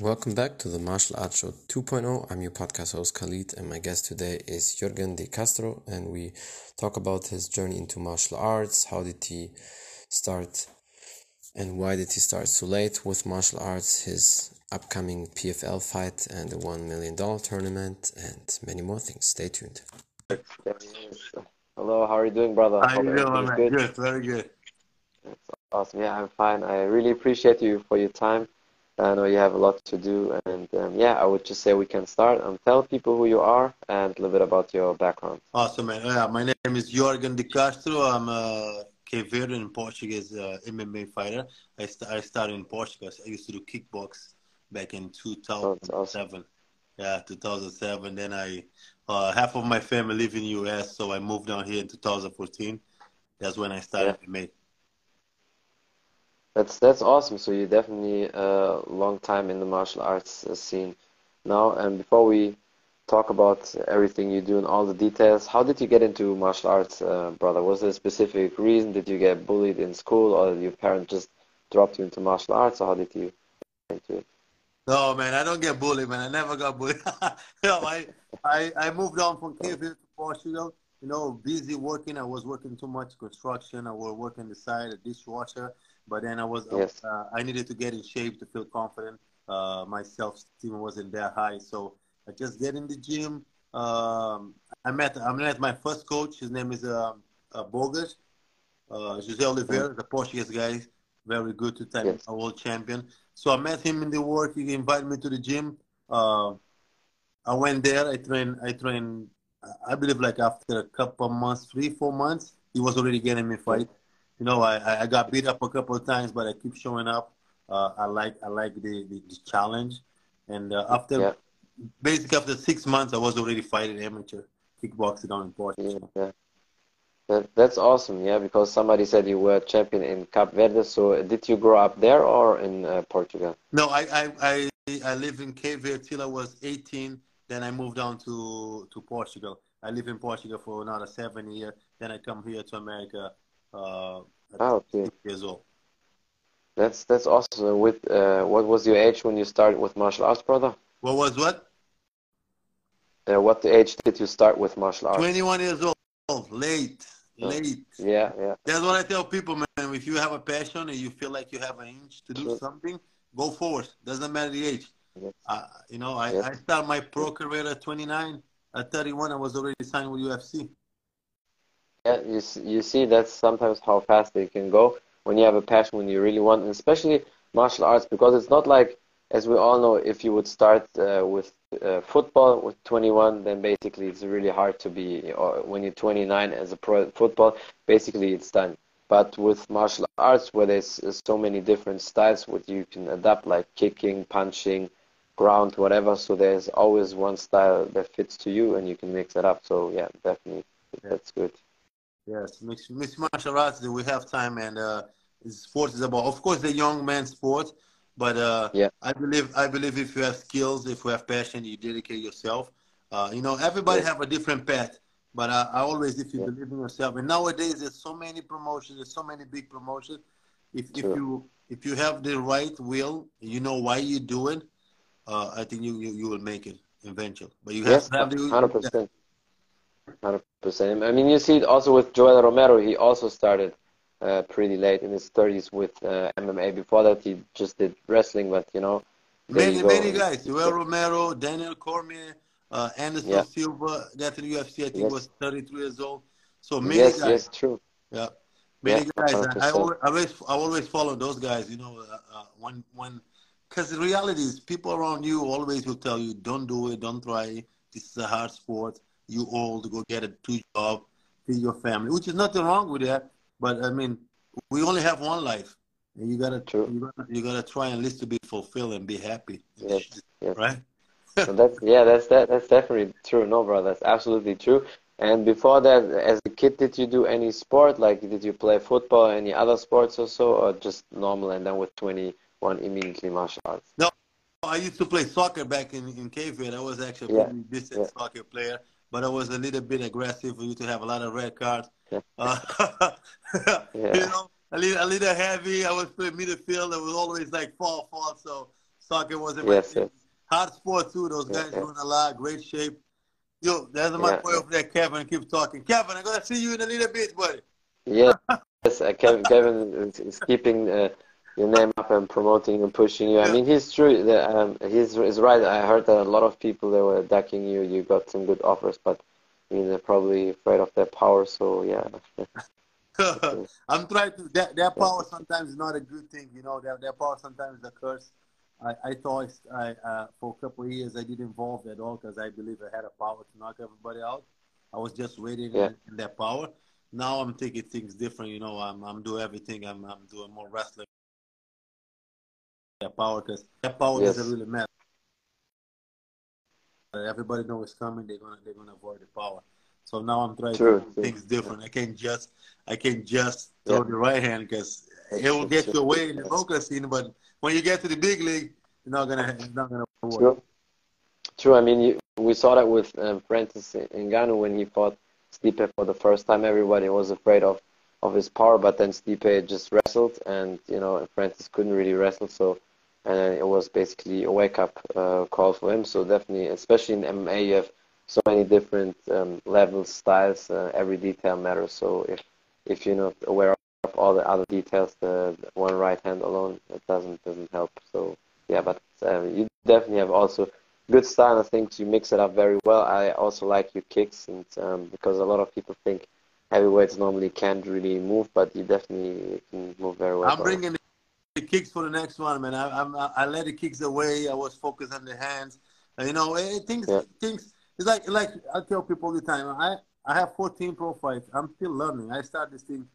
Welcome back to the Martial Arts Show 2.0. I'm your podcast host Khalid, and my guest today is Yorgan De Castro, and we talk about his journey into martial arts. How did he start, and why did he start so late with martial arts? His upcoming PFL fight and the one million dollar tournament, and many more things. Stay tuned. Hello, how are you doing, brother? How you doing, man? Good? good, very good. That's awesome. Yeah, I'm fine. I really appreciate you for your time I know you have a lot to do, and um, yeah, I would just say we can start and tell people who you are and a little bit about your background. Awesome, man. Yeah, my name is Yorgan de Castro. I'm a Cape Verdean Portuguese uh, MMA fighter. I, st- I started in Portugal. I used to do kickbox back in 2007. Awesome. Yeah, 2007. Then I, uh, half of my family live in the US, so I moved down here in 2014. That's when I started yeah. MMA. That's that's awesome. So you're definitely a long time in the martial arts uh, scene now. And before we talk about everything you do and all the details, how did you get into martial arts, uh, brother? Was there a specific reason? Did you get bullied in school, or your parents just dropped you into martial arts, or how did you get into it? No, man, I don't get bullied, man. I never got bullied. no, I, I, I moved on from Cape to Portugal. You know, busy working. I was working too much construction. I was working the side, a dishwasher. But then I was yes. uh, I needed to get in shape to feel confident. Uh, my self esteem wasn't that high, so I just get in the gym. Um, I met I met my first coach. His name is uh, uh, Bogas, uh, Jose Oliveira, the Portuguese guy, very good two time yes. world champion. So I met him in the work. He invited me to the gym. Uh, I went there. I trained. I trained. I believe like after a couple of months, three four months, he was already getting me fight you know, I, I got beat up a couple of times, but I keep showing up. Uh, I like I like the, the, the challenge, and uh, after yeah. basically after six months, I was already fighting amateur kickboxing down in Portugal. Yeah, that, that's awesome. Yeah, because somebody said you were champion in Cape Verde. So did you grow up there or in uh, Portugal? No, I, I I I lived in Cape Verde till I was 18. Then I moved down to to Portugal. I lived in Portugal for another seven years. Then I come here to America uh, oh, okay. years old. That's that's awesome. With uh, what was your age when you started with martial arts, brother? What was what? Uh, what age did you start with martial arts? Twenty-one years old. Late, late. Yeah, yeah. That's what I tell people, man. If you have a passion and you feel like you have an inch to do sure. something, go forward. Doesn't matter the age. Yes. Uh, you know, I, yes. I started my pro career at 29. At 31, I was already signed with UFC. Yeah, you you see that's sometimes how fast they can go when you have a passion, when you really want, and especially martial arts, because it's not like, as we all know, if you would start uh, with uh, football with 21, then basically it's really hard to be, or when you're 29 as a pro football, basically it's done. But with martial arts, where there's uh, so many different styles, what you can adapt, like kicking, punching, ground, whatever. So there's always one style that fits to you, and you can mix it up. So yeah, definitely, that's good. Yes, mixed, mixed martial arts. We have time, and uh, sports is about, of course, the young man sport. But uh, yeah. I believe I believe if you have skills, if you have passion, you dedicate yourself. Uh, you know, everybody yeah. have a different path. But I, I always, if you yeah. believe in yourself, and nowadays there's so many promotions, there's so many big promotions. If if you if you have the right will, you know why you do it. Uh, I think you, you you will make it eventually. But you have yes, to have the hundred percent. Hundred percent. I mean, you see it also with Yoel Romero. He also started uh, pretty late in his thirties with uh, MMA. Before that, he just did wrestling. But you know, many many guys. Yoel Romero, Daniel Cormier, uh, Anderson yeah. Silva. Got in the UFC. I think yes. was 33 years old. So many yes, guys. Yes, true. Yeah, many yeah, guys. I, I, always I always follow those guys. You know, uh, uh, when when because the reality is people around you always will tell you, don't do it, don't try. This is a hard sport you old, to go get a two job, feed your family, which is nothing wrong with that. But I mean, we only have one life, and you gotta True. you gotta, you gotta try and least to be fulfilled and be happy. Yes, yes. right. so that's yeah, that's that, that's definitely true. No, bro, that's absolutely true. And before that, as a kid, did you do any sport? Like, did you play football, any other sports or so, or just normal? And then with 21, immediately martial arts? No, I used to play soccer back in in Cape I was actually a yeah. decent yeah. soccer player but I was a little bit aggressive. for you to have a lot of red cards. Uh, yeah. You know, a little, a little heavy. I was playing midfield. I was always like fall, fall. So Soccer wasn't yes, my yes. Hard sport too. Those guys yeah. doing a lot, great shape. Yo, there's my Yeah, boy over there, Kevin. Keep talking, Kevin. I'm gonna see you in a little bit, buddy. Yeah. yes. Uh, Kevin, Kevin is, is keeping uh, your name up and promoting and pushing you. I mean, he's true. that, Um, he's is right. I heard that a lot of people they were ducking you. You got some good offers, but I mean, they're probably afraid of their power. So yeah, I'm trying to. Their, that power sometimes is not a good thing, you know. Their, that power sometimes is a curse. I, I thought I, uh, for a couple of years I didn't involve at all because I believe I had a power to knock everybody out. I was just waiting Yeah. in, in that power. Now I'm taking things different, you know. I'm I'm doing everything. I'm I'm doing more wrestling. That power because that power Yes. doesn't really matter. Everybody knows it's coming. They're gonna they're gonna avoid the power. So now I'm trying True, to do true. things different. I can't just I can just throw Yeah. the right hand because it will get you away in the local scene. But when you get to the big league, you're not gonna it's not gonna work. True. True. I mean, you, we saw that with um, Francis Ngannou when he fought Stipe for the first time. Everybody was afraid of, of his power, but then Stipe just wrestled, and you know Francis couldn't really wrestle. So, and it was basically a wake up uh, call for him. So definitely, especially in MMA, you have so many different um, levels, styles. Uh, every detail matters. So if if you're not aware of all the other details, the, the one right hand alone it doesn't doesn't help. So yeah, but uh, you definitely have also good style. I think you mix it up very well. I also like your kicks, and um, because a lot of people think heavyweights normally can't really move, but you definitely can move very well. I'm bringing the, kicks for the next one, man. I, I'm I let the kicks away. I was focused on the hands. Uh, you know, eh, things Yeah. things. It's like like I tell people all the time. I I have 14 pro fights. I'm still learning. I started this thing.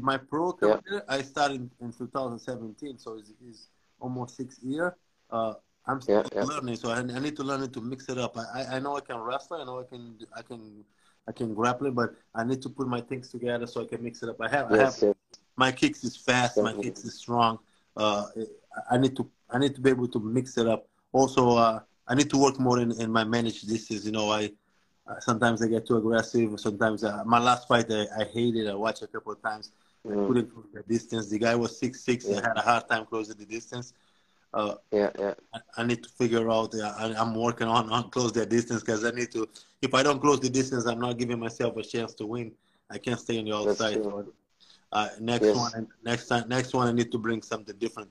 My pro Yeah. career I started in 2017, so it's, it's almost six years. Uh, I'm still Yeah, yeah. learning, so I, I need to learn it to mix it up. I, I, I know I can wrestle. I know I can I can I can grapple, but I need to put my things together so I can mix it up. I have I have Yes, yes, my kicks is fast, my kicks is strong. Uh, I need to I need to be able to mix it up. Also, uh, I need to work more in, in my managed distance. You know, I uh, sometimes I get too aggressive. Sometimes uh, my last fight I, I hated. I watched a couple of times. I Mm. couldn't close the distance. The guy was six six. I had a hard time closing the distance. Uh, yeah, yeah. I, I need to figure out. Uh, I, I'm working on on close that distance because I need to. If I don't close the distance, I'm not giving myself a chance to win. I can't stay on the outside. Uh, next Yes. one, next time, next one, I need to bring something different.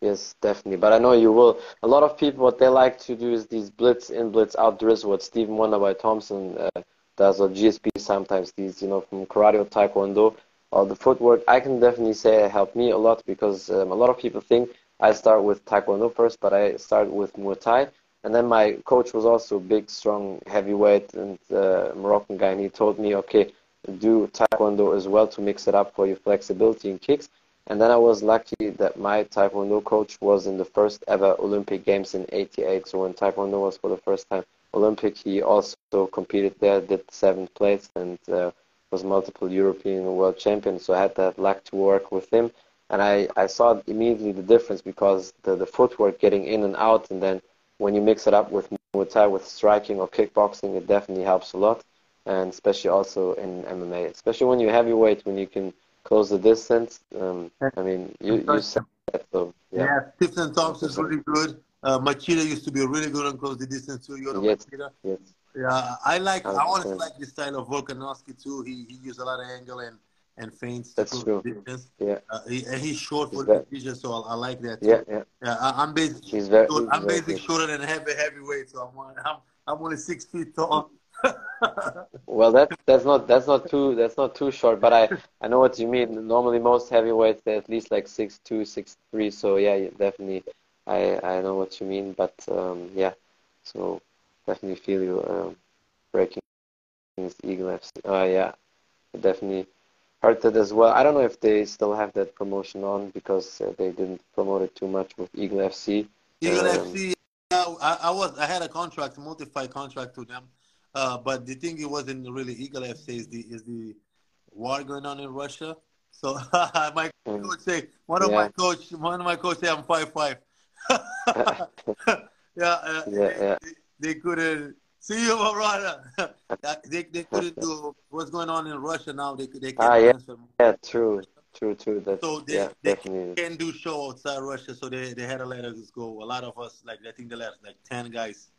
Yes, definitely. But I know you will. A lot of people, what they like to do is these blitz in, blitz out drills. What Stephen Wonderboy Thompson uh, does, or GSP sometimes. These, you know, from karate or taekwondo, or the footwork. I can definitely say it helped me a lot because um, a lot of people think I start with taekwondo first, but I start with Muay Thai. And then my coach was also a big, strong heavyweight and uh, Moroccan guy, and he told me, okay, do taekwondo as well to mix it up for your flexibility and kicks. And then I was lucky that my Taekwondo coach was in the first ever Olympic Games in 88. So when Taekwondo was for the first time Olympic, he also competed there, did seventh place, and uh, was multiple European and world champion. So I had that luck to work with him. And I, I saw immediately the difference because the, the footwork getting in and out, and then when you mix it up with Muay Thai, with striking or kickboxing, it definitely helps a lot. And especially also in MMA, especially when you're heavyweight, when you can close the distance. Um, I mean, you, you said that, so yeah. Yeah, Stephen Thompson is really good. Uh, Machida used to be really good on close the distance too. You know Yes. Machida? Yes. Yeah, I like. I honestly 100%. like the style of Volkanovski too. He he used a lot of angle and and feints to That's close true. the distance. Yeah. Uh, he, and he's short for He's the division, so I, I like that. Too. Yeah, yeah. Yeah, I, I'm basically He's very. short- he's I'm very basic good. shorter than heavy heavyweight, so I'm I'm I'm only six feet tall. Well, that that's not that's not too that's not too short, but I I know what you mean. Normally, most heavyweights they're at least like six two, six three. So yeah, definitely, I I know what you mean. But um, yeah, so definitely feel you um, breaking these Eagle FC. Oh yeah, definitely hurt that as well. I don't know if they still have that promotion on because uh, they didn't promote it too much with Eagle FC. Eagle Um, FC. Yeah, I, I was I had a contract, multi-fight contract to them, uh, but the thing it wasn't really Eagle FC is the is the war going on in Russia. So my Mm. coach say one of my Yeah. coach one of my coach say I'm five five. yeah, uh, Yeah, yeah. They, they couldn't see you, my brother. They they couldn't do what's going on in Russia now. They they can't Ah, yeah. Yeah, true. True, true. That's, so they, yeah, they definitely. can do show outside Russia, so they, they had to let us go. A lot of us, like I think they let like ten guys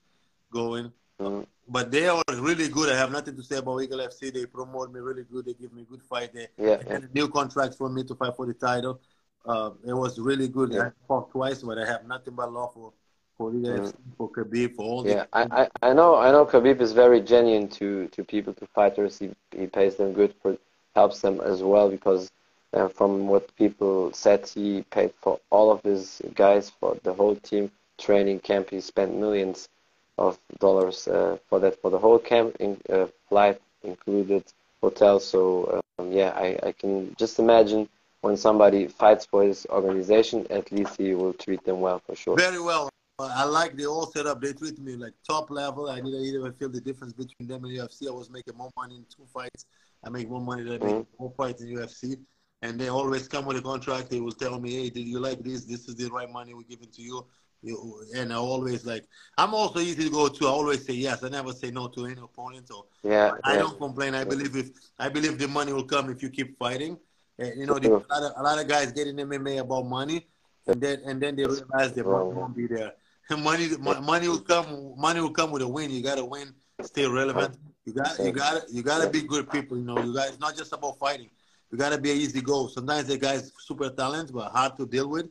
going. Mm. But they are really good. I have nothing to say about Eagle FC. They promote me really good. They give me good fight. They, Yeah, yeah. new contract for me to fight for the title. Uh, it was really good. Yeah. I fought twice, but I have nothing but love for for Eagle Mm. FC, for Khabib, for all Yeah, the. I, I, I know I know Khabib is very genuine to, to people, to fighters. He he pays them good for helps them as well because uh, from what people said, he paid for all of his guys for the whole team training camp. He spent millions of dollars uh, for that for the whole camp, in, uh, flight included, hotel. So um, yeah, I, I can just imagine when somebody fights for his organization, at least he will treat them well for sure. Very well. Uh, I like the all setup. They treat me like top level. I didn't even feel the difference between them and UFC. I was making more money in two fights. I make more money than I make more fights in UFC. And they always come with a contract. They will tell me, "Hey, did you like this? This is the right money we're giving to you." You and I always like. I'm also easy to go to. I always say yes. I never say no to any opponent. So Yeah, I yeah. don't complain. I believe if I believe the money will come if you keep fighting. And, you know, the, a, lot of, a lot of guys get in MMA about money, and then and then they realize the money won't be there. money, mo- money will come. Money will come with a win. You gotta win. Stay relevant. You got you got you gotta be good people. You know, you got it's not just about fighting. You gotta be an easy go. Sometimes the guys super talented but hard to deal with,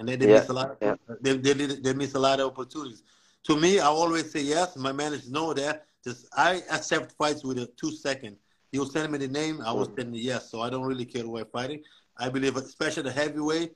and then they Yeah, miss a lot. Of, yeah. they, they they miss a lot of opportunities. To me, I always say yes. My managers know that. Just I accept fights with a two second. You'll send me the name, I will Mhm. send the yes. So I don't really care who I'm fighting. I believe, especially the heavyweight,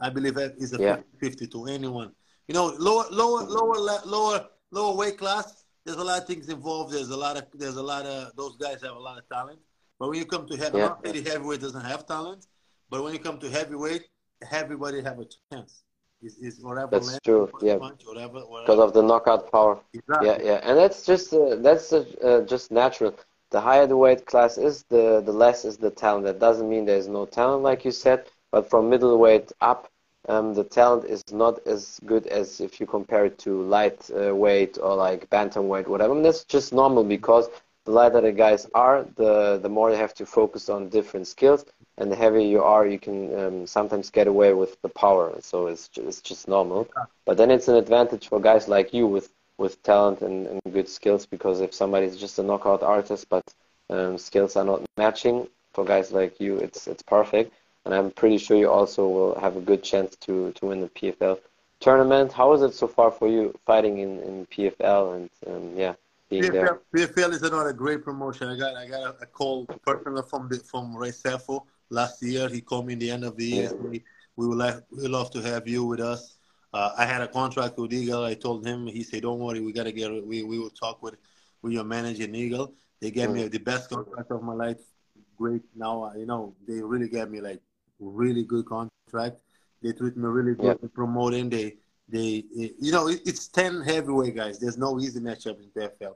I believe that is a Yeah. 50 to anyone. You know, lower, lower, lower, lower, lower weight class. There's a lot of things involved. There's a lot of, there's a lot of those guys have a lot of talent. But when you come to heavy, Yeah. I'm not saying the heavyweight doesn't have talent, but when you come to heavyweight, everybody have a chance. Is is whatever That's land, true, yeah. punch, whatever, whatever. because of the knockout power. Exactly. Yeah, yeah, and that's just uh, that's uh, uh, just natural. The higher the weight class is, the the less is the talent. That doesn't mean there's no talent, like you said, but from middleweight up, um, the talent is not as good as if you compare it to light uh, weight or like bantamweight, whatever. I mean, that's just normal because the lighter the guys are, the the more they have to focus on different skills, and the heavier you are, you can um, sometimes get away with the power. So it's just, it's just normal. But then it's an advantage for guys like you with with talent and, and good skills because if somebody's just a knockout artist but um, skills are not matching for guys like you, it's it's perfect. And I'm pretty sure you also will have a good chance to, to win the PFL tournament. How is it so far for you fighting in, in PFL and um, yeah, being there? PFL, PFL is another great promotion. I got I got a, a call personally from the, from Ray Sefo last year. He called me in the end of the year. We, we would like we love to have you with us. Uh, I had a contract with Eagle. I told him. He said, "Don't worry, we gotta get. We we will talk with with your manager Eagle. They gave me the best contract of my life. Great. Now you know they really gave me like really good contract. They treat me really good. Yeah. Promoting. They they you know it, it's ten heavyweight guys. There's no easy matchup in PFL.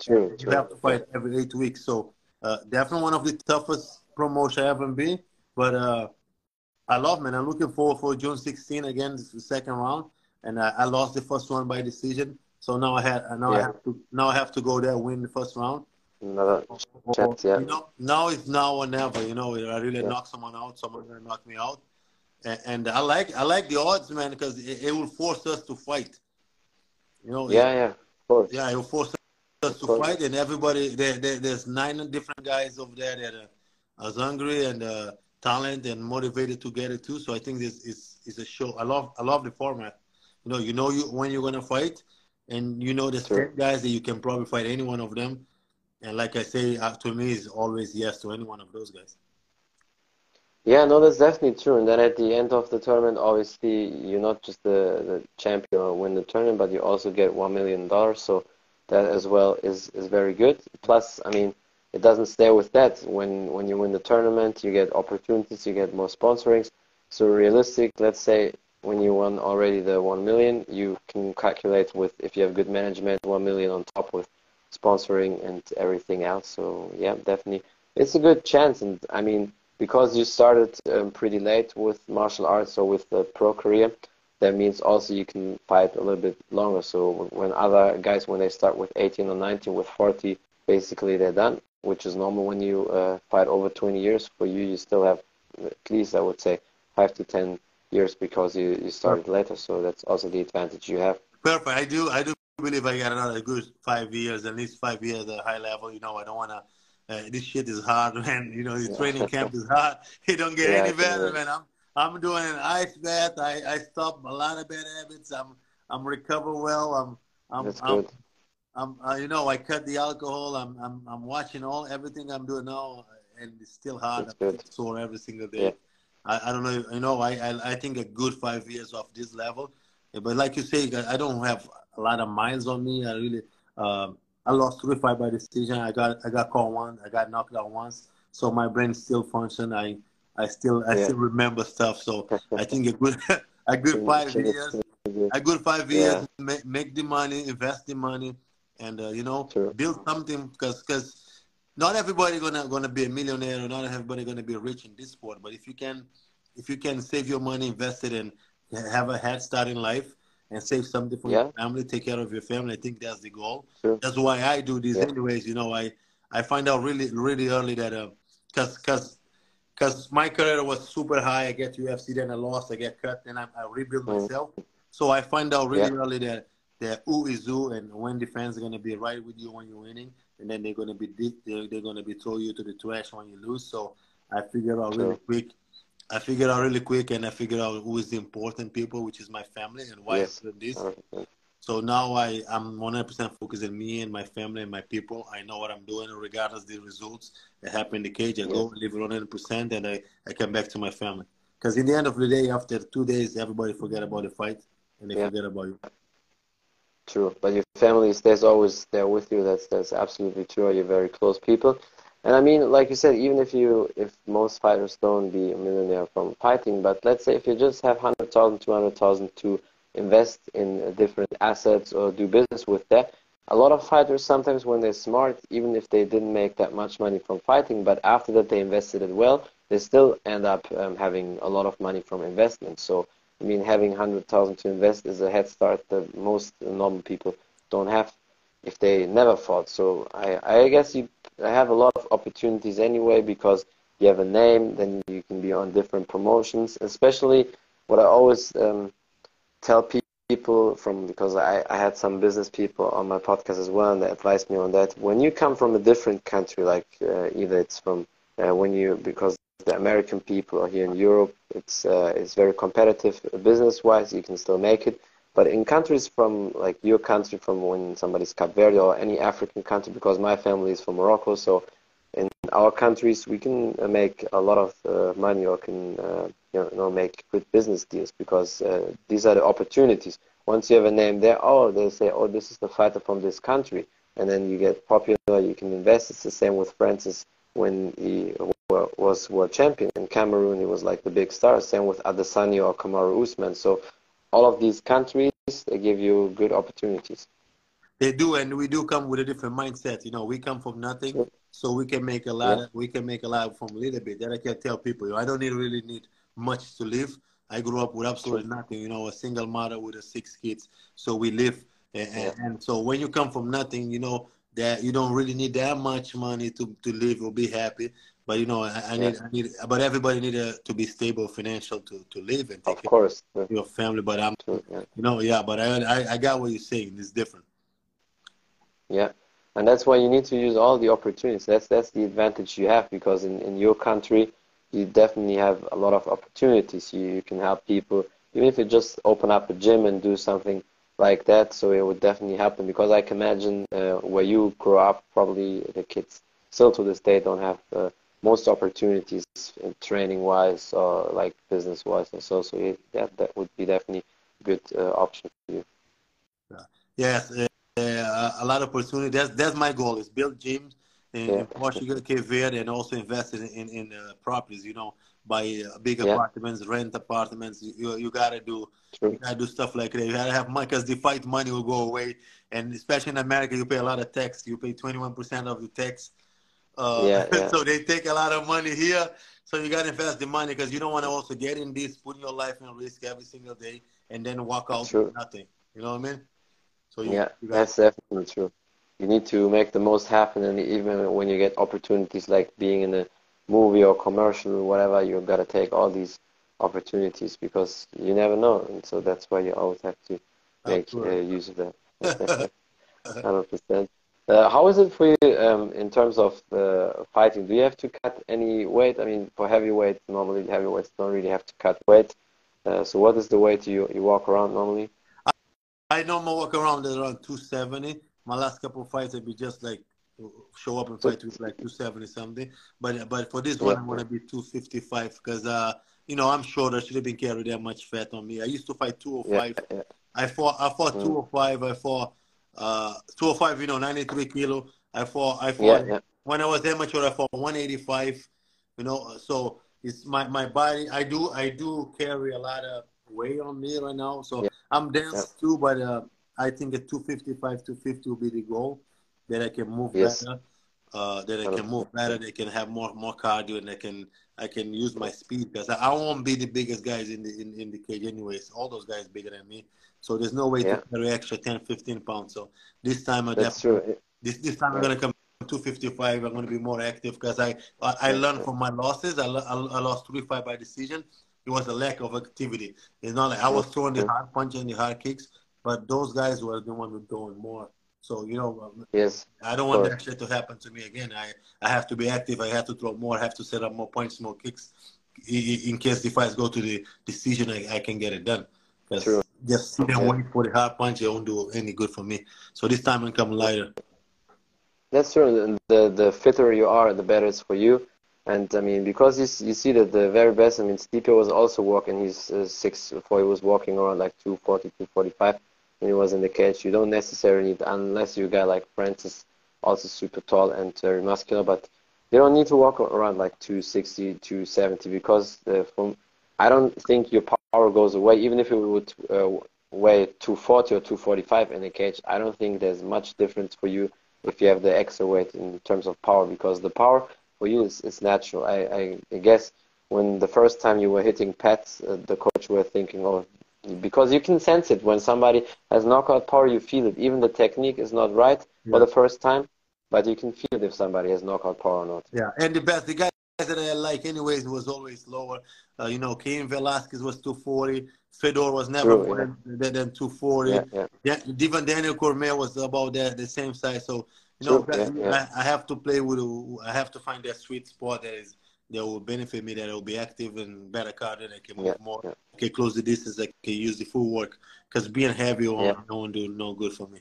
True, You true. have to fight every eight weeks. So uh, definitely one of the toughest promotion been. But uh, I love man. I'm looking forward for June 16 again, this is the second round, and I, I lost the first one by decision. So now I had now I have to now I have to go there win the first round. Another chance, yeah. You know, now it's now or never. You know, I really Yeah. knock someone out. Someone gonna knock me out, and, and I like I like the odds, man, because it, it will force us to fight. You know, Yeah, yeah, of course. yeah, it will force us to fight, and everybody there, there. There's nine different guys over there that are as hungry and uh, talent and motivated to get it too. So I think this is is a show. I love I love the format. You know, you know you when you're gonna fight, and you know the ten guys that you can probably fight any one of them. And like I say, uh, to me, is always yes to any one of those guys. Yeah, no, that's definitely true. And then at the end of the tournament, obviously, you're not just the, the champion or win the tournament, but you also get one million dollars. So that as well is, is very good. Plus, I mean, it doesn't stay with that. When when you win the tournament, you get opportunities, you get more sponsorings. So realistic, let's say when you won already the one million, you can calculate with if you have good management, one million on top with sponsoring and everything else. So yeah, definitely, it's a good chance. And I mean, because you started um, pretty late with martial arts or with the pro career, that means also you can fight a little bit longer. So when other guys, when they start with 18 or 19, with 40, basically they're done, which is normal when you uh, fight over 20 years. For you, you still have at least I would say five to ten years because you, you started later. So that's also the advantage you have. Perfect. I do I do believe I got another good five years, at least five years at a high level. You know, I don't want to. Uh, this shit is hard, man. You know, the training camp is hard. It don't get yeah, any better, man. I'm I'm doing an ice bath. I I stop a lot of bad habits. I'm I'm recover well. I'm I'm That's I'm, good. I'm uh, you know I cut the alcohol. I'm I'm I'm watching all everything I'm doing now, and it's still hard. That's I'm good. sore every single day. Yeah. I, I don't know. You know, I, I I think a good five years off this level, but like you say, I don't have a lot of miles on me. I really um, I lost three fight by decision. I got I got caught once. I got knocked out once. So my brain still function. I I still I Yeah. still remember stuff. So I think a good a good five years a good five years, make, make the money, invest the money, and uh, you know, True. build something. Because because not everybody gonna gonna be a millionaire, or not everybody gonna be rich in this sport. But if you can, if you can save your money, invest it, and have a head start in life, and save something for Yeah. your family, take care of your family. I think that's the goal. True. That's why I do this, Yeah. anyways. You know, I I find out really really early that uh, cause cause. Because my career was super high, I get UFC, then I lost, I get cut, then I, I rebuild Mm. myself. So I find out really Yeah. early that that who is who and when the fans are gonna be right with you when you're winning, and then they're gonna be they're, they're gonna be throw you to the trash when you lose. So I figured out really quick. I figured out really quick, and I figured out who is the important people, which is my family, and why Yes. I'm this. So now I I'm 100% focused on me and my family and my people. I know what I'm doing, regardless the results that happen in the cage. I go live 100%, and I I come back to my family. Because in the end of the day, after two days, everybody forget about the fight and they Yeah. forget about you. True, but your family stays always there with you. That's that's absolutely true. You're very close people, and I mean, like you said, even if you if most fighters don't be a millionaire from fighting, but let's say if you just have 100,000, 200,000 to invest in different assets or do business with that. A lot of fighters sometimes when they're smart, even if they didn't make that much money from fighting, but after that they invested it well, they still end up um, having a lot of money from investment. So I mean, having 100,000 to invest is a head start that most normal people don't have if they never fought. So I, I guess you have a lot of opportunities anyway because you have a name, then you can be on different promotions. Especially what I always um, tell people from because I, I had some business people on my podcast as well, and they advised me on that. When you come from a different country, like uh, either it's from uh, when you because the American people are here in Europe, it's uh, it's very competitive business wise. You can still make it, but in countries from like your country, from when somebody's Cape Verde or any African country, because my family is from Morocco, so in our countries we can uh, make a lot of uh, money or can uh, you know make good business deals because uh, these are the opportunities. Once you have a name there, oh, they say, oh, this is the fighter from this country, and then you get popular. You can invest. It's the same with Francis when he wa- was world champion in Cameroon. He was like the big star. Same with Adesanya or Kamaru Usman. So all of these countries they give you good opportunities. They do, and we do come with a different mindset. You know, we come from nothing, so we can make a lot. Yeah. we can make a lot from a little bit. That I can tell people. You know, I don't need really need much to live. I grew up with absolutely nothing. You know, a single mother with a six kids, so we live. And, and, and so when you come from nothing, you know that you don't really need that much money to, to live or be happy. But you know, I, I need, I need, but everybody need a, to be stable financial to, to live and take Of care course, of your family. But I'm, True, yeah. you know, yeah. But I, I, I got what you're saying. It's different. Yeah, and that's why you need to use all the opportunities. That's that's the advantage you have because in, in your country, you definitely have a lot of opportunities. You, you can help people, even if you just open up a gym and do something like that. So it would definitely happen because I can imagine uh, where you grew up, probably the kids still to this day don't have uh, most opportunities training wise or like business wise and so. So it, that that would be definitely a good uh, option for you. Yes, uh, uh, a lot of opportunity. That's that's my goal is build gyms in, Yeah. in Portugal, Cape Verde, and also invest in in, in uh, properties. You know, buy uh, big Yeah. apartments, rent apartments. You you, gotta do True. you gotta do stuff like that. You gotta have money because the fight money will go away, and especially in America, you pay a lot of tax. You pay twenty one percent of the tax. Uh, Yeah, yeah. so they take a lot of money here. So you gotta invest the money because you don't want to also get in this, put your life in risk every single day, and then walk out True. with nothing. You know what I mean? So you, Yeah, you that's definitely true. You need to make the most happen, and even when you get opportunities like being in a movie or commercial or whatever, you've got to take all these opportunities because you never know, and so that's why you always have to make uh, use of that. Hundred percent. Uh, how is it for you um, in terms of uh, fighting? Do you have to cut any weight? I mean, for heavyweight, normally heavyweights don't really have to cut weight. Uh, so, what is the weight you you walk around normally? I, I normally walk around at around 270. My last couple of fights, I'd be just like show up and fight with like 270 something. But but for this one, I'm gonna be 255 because uh you know I'm short. I should have been carrying that much fat on me. I used to fight 205. Yeah, yeah. I fought I fought mm. 205. I fought uh 205. You know 93 kilo. I fought I fought yeah, when I was amateur. I fought 185. You know so it's my my body. I do I do carry a lot of weight on me right now. So I'm dense too, but uh, I think at 255 250 will be the goal that I can move yes. better. Uh, that I can move better. They can have more more cardio, and I can I can use my speed because I, I won't be the biggest guys in the in, in the cage anyways. All those guys bigger than me, so there's no way yeah. to carry extra 10, 15 pounds. So this time I That's definitely true. this this time I'm gonna come 255. I'm gonna be more active because I, I I learned from my losses. I, I, I lost three five by decision. It was a lack of activity. It's not like I was throwing the hard punches and the hard kicks, but those guys were the one who doing more. So you know, um, yes, I don't want that shit to happen to me again. I I have to be active. I have to throw more. I have to set up more points, more kicks, in case the fights go to the decision. I, I can get it done. Because just sit and wait for the hard punch, it won't do any good for me. So this time I'm coming lighter. That's true. The the fitter you are, the better it's for you. And I mean, because you, you see that the very best. I mean, Stipe was also walking. He's uh, six before he was walking around like 240, 245 when he was in the cage. You don't necessarily need, unless you got like Francis, also super tall and very muscular, but they don't need to walk around like 260, 270 because the, from, I don't think your power goes away. Even if you would uh, weigh 240 or 245 in a cage, I don't think there's much difference for you if you have the extra weight in terms of power because the power for you is, is natural. I, I, I guess when the first time you were hitting pads, uh, the coach were thinking, oh, because you can sense it. When somebody has knockout power you feel it. Even the technique is not right yeah. for the first time but you can feel if somebody has knockout power or not. Yeah. And the best the guys that i like anyways was always lower. Uh, you know Cain Velasquez was 240 Fedor was never True, more yeah. than, than 240 yeah, yeah. yeah even Daniel Cormier was about the, the same size. So you know True, I, I have to play with I have to find that sweet spot that is that will benefit me, that I will be active and better card, and I can move yeah, more, yeah. I can close the distance, I can use the full work. Because being heavy on yeah. no one do no good for me.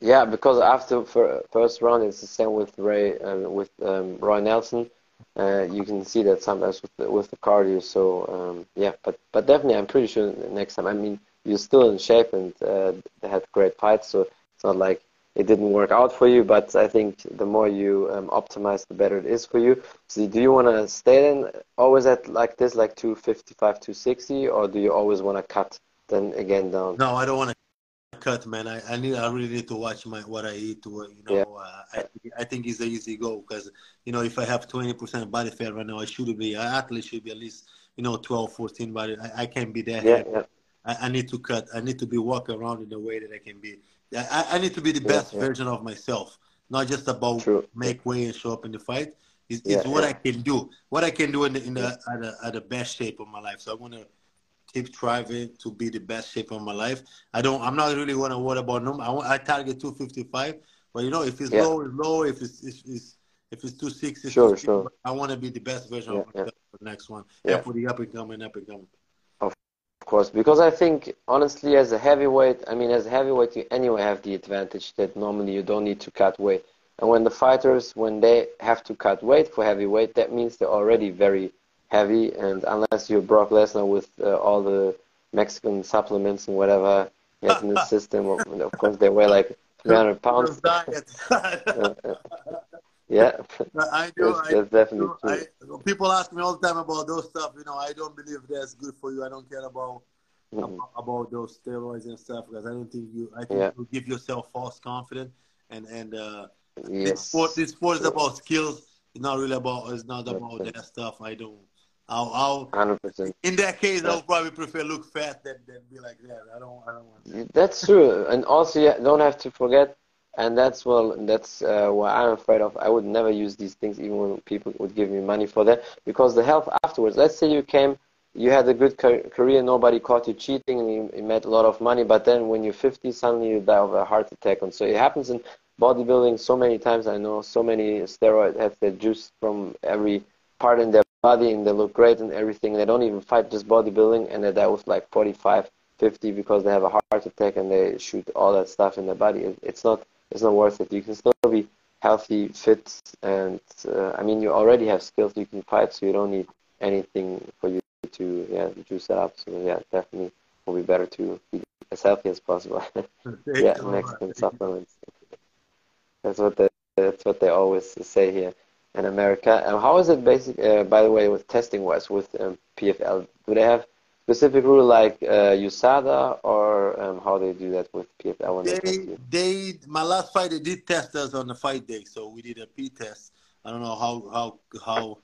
Yeah, because after first round, it's the same with Ray uh, with um, Roy Nelson. Uh, you can see that sometimes with the, with the cardio. So um, yeah, but but definitely, I'm pretty sure next time. I mean, you're still in shape and uh, they had great fights, so it's not like it didn't work out for you. But I think the more you um, optimize, the better it is for you. So do you want to stay then always at like this, like 255, 260, or do you always want to cut then again down? No, I don't want to cut, man. I, I need, I really need to watch my what I eat. To you know, yeah. uh, I, I think it's an easy go because you know if I have 20% body fat right now, I should be. I athlete should be at least you know 12, 14 body. I, I can't be that. Yeah, I need to cut. I need to be walking around in a way that I can be I, I need to be the best yeah, yeah. version of myself, not just about True. make way and show up in the fight. It's, yeah, it's what I can do, what I can do in the, in the at, the, at the best shape of my life. So I want to keep striving to be the best shape of my life. I don't. I'm not really want to worry about number. I, I target 255, but you know, if it's low, it's low. If it's, it's, it's if it's 260, sure, sure. I want to be the best version of myself for the next one. Yeah, for the up and coming, up and coming course, because I think honestly, as a heavyweight, I mean, as a heavyweight, you anyway have the advantage that normally you don't need to cut weight. And when the fighters, when they have to cut weight for heavyweight, that means they're already very heavy. And unless you're Brock Lesnar with uh, all the Mexican supplements and whatever he has in the system, of course they weigh like 300 pounds. yeah, I do. That's, that's definitely true. I, people ask me all the time about those stuff. You know, I don't believe that's good for you. I don't care about mm-hmm. about, about, those steroids and stuff because I don't think you. I think yeah. you give yourself false confidence and and uh, yes. this sport. This sport is about skills. It's not really about. It's not about that stuff. I don't. I'll, I'll 100%. In that case, yeah. I'll probably prefer look fat than, than be like that. I don't. I don't want. That. That's true, and also you don't have to forget and that's well, that's uh, what I'm afraid of. I would never use these things, even when people would give me money for that, because the health afterwards. Let's say you came, you had a good career, nobody caught you cheating, and you, you made a lot of money. But then when you're 50, suddenly you die of a heart attack, and so it happens in bodybuilding so many times. I know so many steroid heads that juice from every part in their body, and they look great and everything. They don't even fight just bodybuilding, and they die with like 45, 50 because they have a heart attack and they shoot all that stuff in their body. It, it's not it's not worth it. You can still be healthy, fit, and uh, I mean, you already have skills. You can fight, so you don't need anything for you to yeah juice it up. So yeah, definitely will be better to be as healthy as possible. yeah, next Mexican supplements. That's what they that's what they always say here in America. And how is it basic? Uh, by the way, with testing wise with um, PFL, do they have specific rule like uh, USADA or um, how they do that with PFL? When they, they, they, my last fight, they did test us on the fight day, so we did a P test. I don't know how how how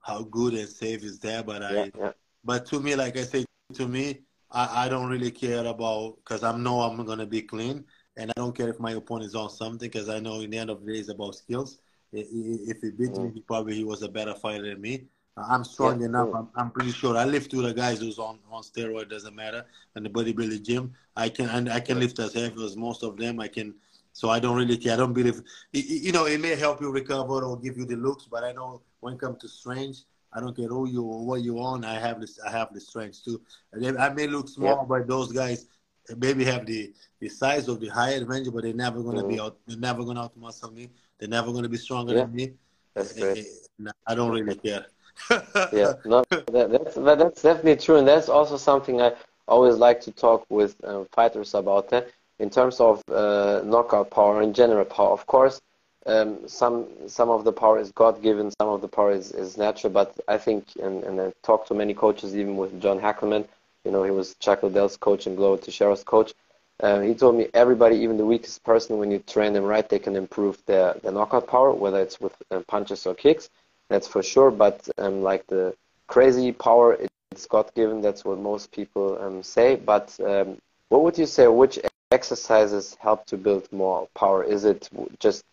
how good and safe is that, but I, yeah, yeah. but to me, like I said, to me, I, I don't really care about because I know I'm gonna be clean, and I don't care if my opponent is on something because I know in the end of the day it's about skills. If he beat mm. me, he probably he was a better fighter than me. I'm strong yeah, enough. I'm, I'm, pretty sure. I lift with the guys who's on, on steroid doesn't matter, and the bodybuilding gym. I can and I can lift as heavy as most of them. I can, so I don't really care. I don't believe, you know, it may help you recover or give you the looks, but I know when it comes to strength, I don't care who you or what you on. I have this. I have the strength too. I may look small, yeah. but those guys maybe have the the size of the high advantage, but they're never gonna mm-hmm. be out. They're never gonna outmuscle me. They're never gonna be stronger yeah. than me. That's great. I don't really care yeah, no, that, that's that's definitely true, and that's also something I always like to talk with uh, fighters about. That in terms of uh, knockout power and general power, of course, um, some some of the power is God given, some of the power is, is natural. But I think, and, and I talked to many coaches, even with John Hackleman. You know, he was Chuck Liddell's coach and Glover Teixeira's coach. Uh, he told me everybody, even the weakest person, when you train them right, they can improve their, their knockout power, whether it's with uh, punches or kicks that's for sure. But um, like the crazy power, it's God given. That's what most people um, say. But um, what would you say? Which exercises help to build more power? Is it just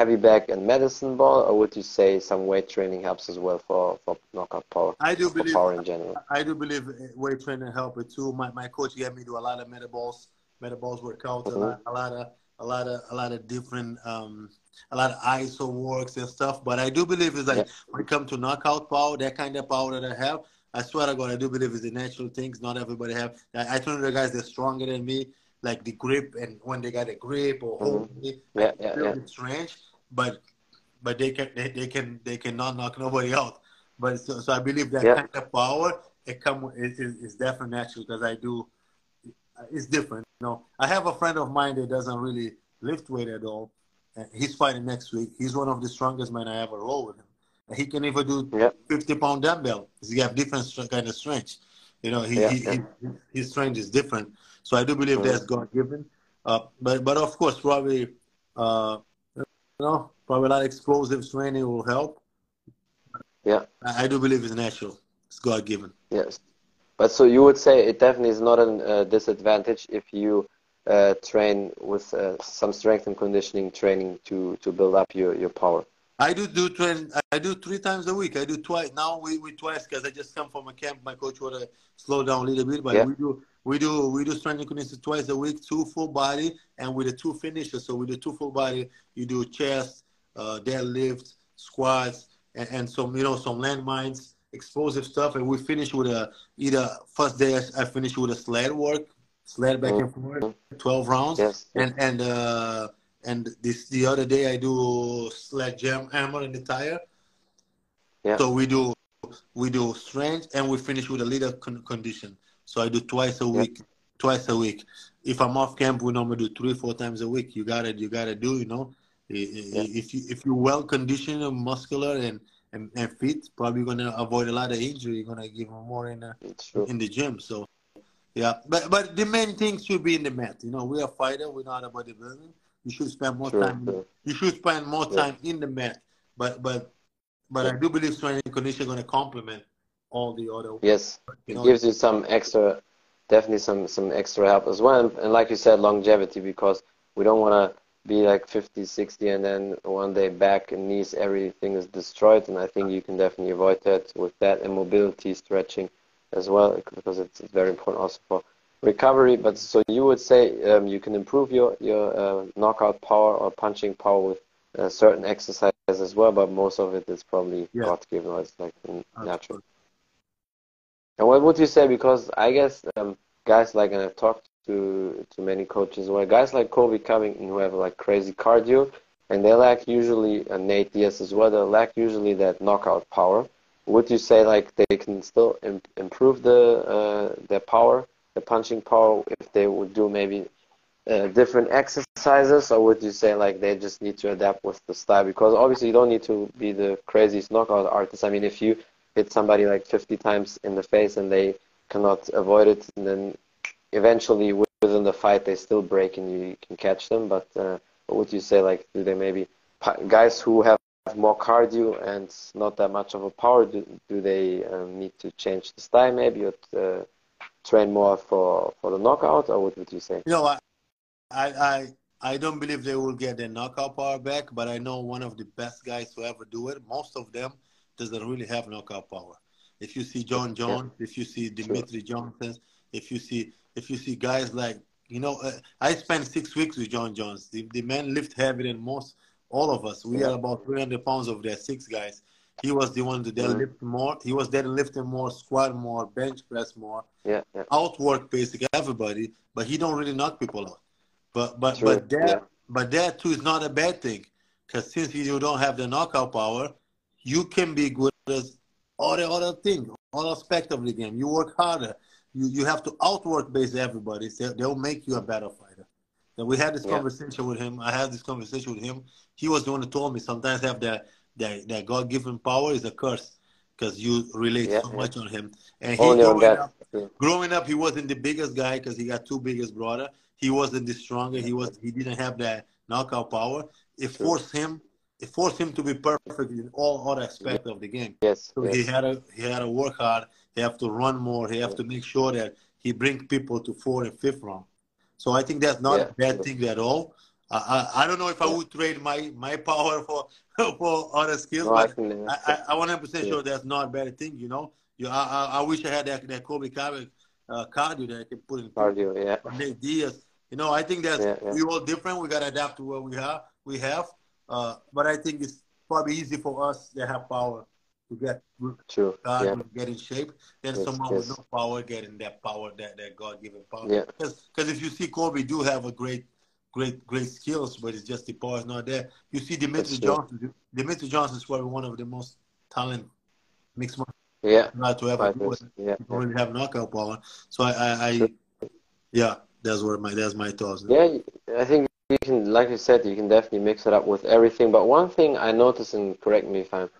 heavy bag and medicine ball, or would you say some weight training helps as well for, for knockout power? I do believe power in general. I do believe weight training helps it too. My my coach had me do a lot of metaballs, metaballs workouts, mm-hmm. a, lot, a lot of a lot of a lot of different um, a lot of ISO works and stuff. But I do believe it's like yeah. when it comes to knockout power, that kind of power that I have, I swear to God, I do believe it's the natural things. Not everybody have. I, I turn to the guys that stronger than me, like the grip, and when they got a grip or hold mm-hmm. me, yeah, yeah, yeah. strange, but but they can they, they can they cannot knock nobody out. But so, so I believe that yeah. kind of power it come it is is definitely natural because I do. It's different, you know. I have a friend of mine that doesn't really lift weight at all, he's fighting next week. He's one of the strongest men I ever roll with him. He can even do yep. 50 pound dumbbell. He have different kind of strength. You know, he, he, he, his strength is different. So I do believe mm-hmm. that's God given. Uh, but but of course, probably uh, you know, probably a lot of explosive training will help. Yeah, I, I do believe it's natural. It's God given. Yes, but so you would say it definitely is not a uh, disadvantage if you uh, train with uh, some strength and conditioning training to to build up your, your power? I do do train. I do three times a week. I do twice now. We, we twice because I just come from a camp. My coach would slow down a little bit, but yeah. we do we do we do strength and conditioning twice a week, two full body, and with the two finishes. So with the two full body, you do chest, uh, deadlift, squats, and, and some you know some landmines, explosive stuff, and we finish with a either first day I finish with a sled work, sled back and forth, mm-hmm. twelve rounds. Yes. And and uh, and this the other day I do sled jam hammer in the tire. Yeah. So we do we do strength and we finish with a little con- condition. So I do twice a week. Yeah. Twice a week. If I'm off camp, we normally do three, four times a week. You got it. You got to do. You know, yeah. if you if you're well conditioned, and muscular, and and, and fit, probably gonna avoid a lot of injury. You're gonna give more in the, in the gym. So yeah, but but the main thing should be in the mat. You know, we're a fighter. We're not a bodybuilding. You should spend more sure, time. Sure. You should spend more time in the mat. But but but. I do believe strength and conditioning going to complement all the other. Yes, it know, gives you some extra, definitely some some extra help as well. And, and like you said, longevity because we don't want to be like 50, 60, and then one day back and knees, everything is destroyed. And I think you can definitely avoid that with that and mobility stretching as well, because it's, it's very important also for recovery. But so you would say um, you can improve your your uh, knockout power or punching power with uh, certain exercises as well, but most of it is probably yeah. God given, or it's like natural. And what would you say? Because I guess um, guys like, and I've talked to to many coaches, where guys like Colby Covington who have like crazy cardio, and they lack usually, and Nate Diaz as well, they lack usually that knockout power. Would you say like they can still Im- improve the uh, their power, the punching power, if they would do maybe uh, different exercises, or would you say like they just need to adapt with the style? Because obviously you don't need to be the craziest knockout artist. I mean, if you hit somebody like 50 times in the face and they cannot avoid it, and then eventually within the fight they still break and you can catch them. But uh, what would you say? Like, do they maybe guys who have more cardio and not that much of a power? Do, do they um, need to change the style maybe or uh, train more for for the knockout, or what would you say? You know, I I I don't believe they will get their knockout power back, but I know one of the best guys to ever do it. Most of them doesn't really have knockout power. If you see Jon Jones, yeah. if you see Dimitri sure. Johnson, if you see if you see guys like you know, uh, I spent six weeks with Jon Jones. The, the man lift heavier than most all of us. We yeah. are about 300 pounds of there, six guys. He was the one to deadlift more. He was deadlifting more, squat more, bench press more, yeah, yeah. outwork basically everybody. But he don't really knock people out. But but True. but that yeah. but that too is not a bad thing, because since you don't have the knockout power, you can be good as all the other thing, all aspect of the game. You work harder. You you have to outwork basically everybody. So they'll make you a better fighter. And we had this yeah. conversation with him. I had this conversation with him. He was the one who told me sometimes have that that, that God given power is a curse because you relate yeah, so yeah. much on him. And he growing up, growing up, he wasn't the biggest guy because he got two biggest brother. He wasn't the stronger. He was he didn't have that knockout power. It forced him it forced him to be perfect in all other aspects of the game. Yes. So yes. he had to he had to work hard. He have to run more. He have to make sure that he bring people to fourth and fifth round. So I think that's not yeah. a bad thing at all. I, I, I don't know if I would trade my, my power for for other skills, no, but I, I, I 100% sure that's not a bad thing. You know, you I, I, wish I had that that Colby Covington uh, cardio that I can put in cardio. Yeah. Nate Diaz. You know, I think that yeah, yeah. we all different. We got to adapt to what we have. We have, uh, but I think it's probably easy for us to have power to get True. God yeah. get in shape than yes, someone yes. with no power getting that power, that, that God given power. Yeah. Because if you see Colby do have a great, great, great skills, but it's just the power is not there. You see Dimitri Johnson. Dimitri Johnson is probably one of the most talented mixed martial yeah. not to do. Yeah. You don't have knockout power. So I, I, I yeah, that's where my that's my thoughts. Yeah, I think you can, like you said, you can definitely mix it up with everything. But one thing I noticed, and correct me if I'm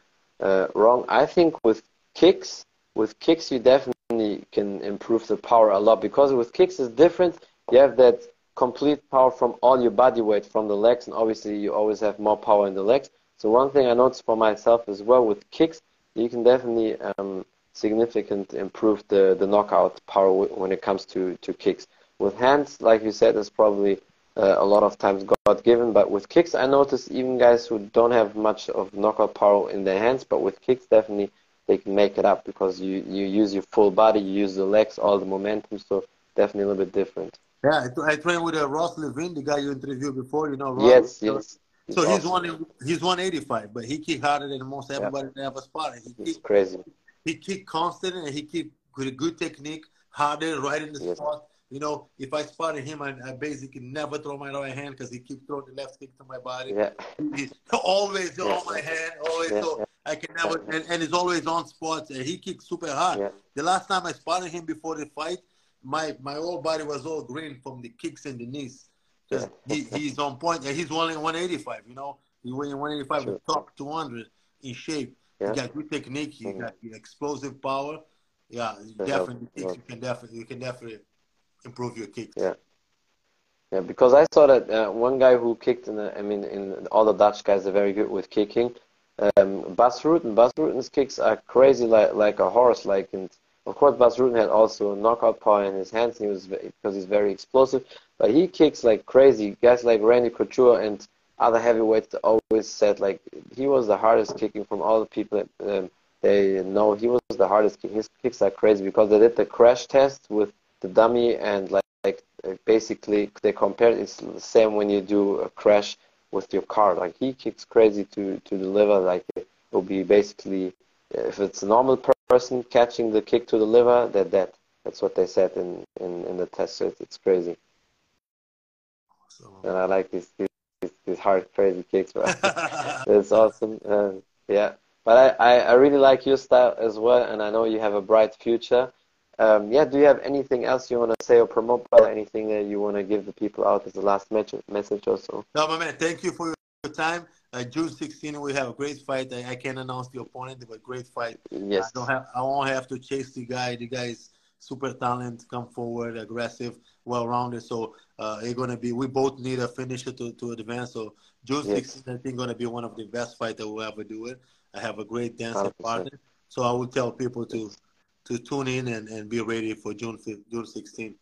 uh, wrong, I think with kicks, with kicks you definitely can improve the power a lot because with kicks it's different. You have that complete power from all your body weight from the legs, and obviously you always have more power in the legs. So one thing I noticed for myself as well with kicks, you can definitely um, significant improve the, the knockout power when it comes to, to kicks. With hands, like you said, it's probably uh, a lot of times God given, but with kicks, I notice even guys who don't have much of knockout power in their hands, but with kicks, definitely they can make it up because you, you use your full body, you use the legs, all the momentum, so definitely a little bit different. Yeah, I trained with uh, Ross Levine, the guy you interviewed before, you know. Ross, yes, yes. He's so he's awesome. one he's 185, but he kick harder than most everybody yeah. that ever spotted. He kick, crazy. He kick constant and he kick with a good technique, harder, right in the yes. spot. You know, if I spotted him, I, I basically never throw my right hand because he keeps throwing the left kick to my body. Yeah. He's always on my hand, always. Yeah. So I can never, and, and he's always on spots. And he kicks super hard. Yeah. The last time I spotted him before the fight, my my whole body was all green from the kicks and the knees yeah. he, he's on point. and he's only 185. You know, he's weighing 185, sure. top 200 in shape. Yeah. He got good technique. He mm-hmm. got explosive power. Yeah, definitely. You can definitely, you can definitely improve your kick. Yeah. Yeah, because I saw that uh, one guy who kicked in the, I mean, in all the Dutch guys are very good with kicking. Um, Bas Rutten, Bas Rutten's kicks are crazy like like a horse. Like, and Of course, Bas Rutten had also a knockout power in his hands. He was because he's very explosive, but he kicks like crazy. Guys like Randy Couture and other heavyweights always said like he was the hardest kicking from all the people. Um, they know he was the hardest. His kicks are crazy because they did the crash test with the dummy and like, like basically they compared. It's the same when you do a crash with your car. Like he kicks crazy to to deliver. Like it will be basically if it's a normal person catching the kick to the liver, they're dead. That's what they said in in, in the test. So it's, it's crazy. And I like these these, these hard crazy kicks, bro. it's awesome. Uh, yeah. But I, I, I really like your style as well, and I know you have a bright future. Um, yeah, do you have anything else you want to say or promote? Anything that you want to give the people out as the last message, message or so? No, my man, thank you for your time. Uh, June 16, we have a great fight. I, I can't announce the opponent, but great fight. Yes. I don't have. I won't have to chase the guy. The guy is super talented, come forward, aggressive, well-rounded. So uh, it's gonna be. We both need a finisher to, to advance. So June yes. 16, I think, gonna be one of the best fights that we'll ever do it. I have a great dancing 100%. partner. So I will tell people to to tune in and, and be ready for June 5th, June 16.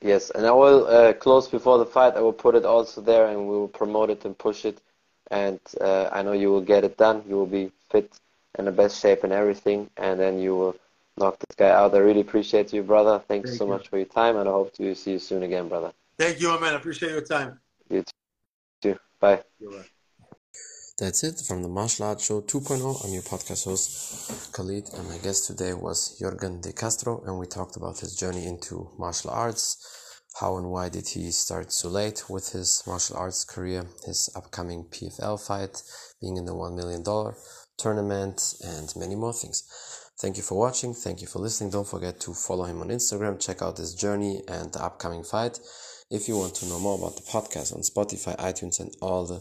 Yes, and I will uh, close before the fight. I will put it also there, and we will promote it and push it. And uh, I know you will get it done. You will be fit in the best shape and everything, and then you will knock this guy out. I really appreciate you, brother. Thanks Thank so you. much for your time, and I hope to see you soon again, brother. Thank you, man. I appreciate your time. You too. Bye. That's it from the Martial Arts Show 2.0. I'm your podcast host, Khalid, and my guest today was Yorgan De Castro, and we talked about his journey into martial arts. How and why did he start so late with his martial arts career, his upcoming PFL fight, being in the $1 million tournament, and many more things. Thank you for watching. Thank you for listening. Don't forget to follow him on Instagram, check out his journey and the upcoming fight. If you want to know more about the podcast on Spotify, iTunes, and all the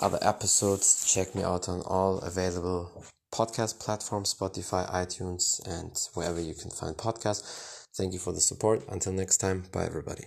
other episodes, check me out on all available podcast platforms Spotify, iTunes, and wherever you can find podcasts. Thank you for the support. Until next time, bye everybody.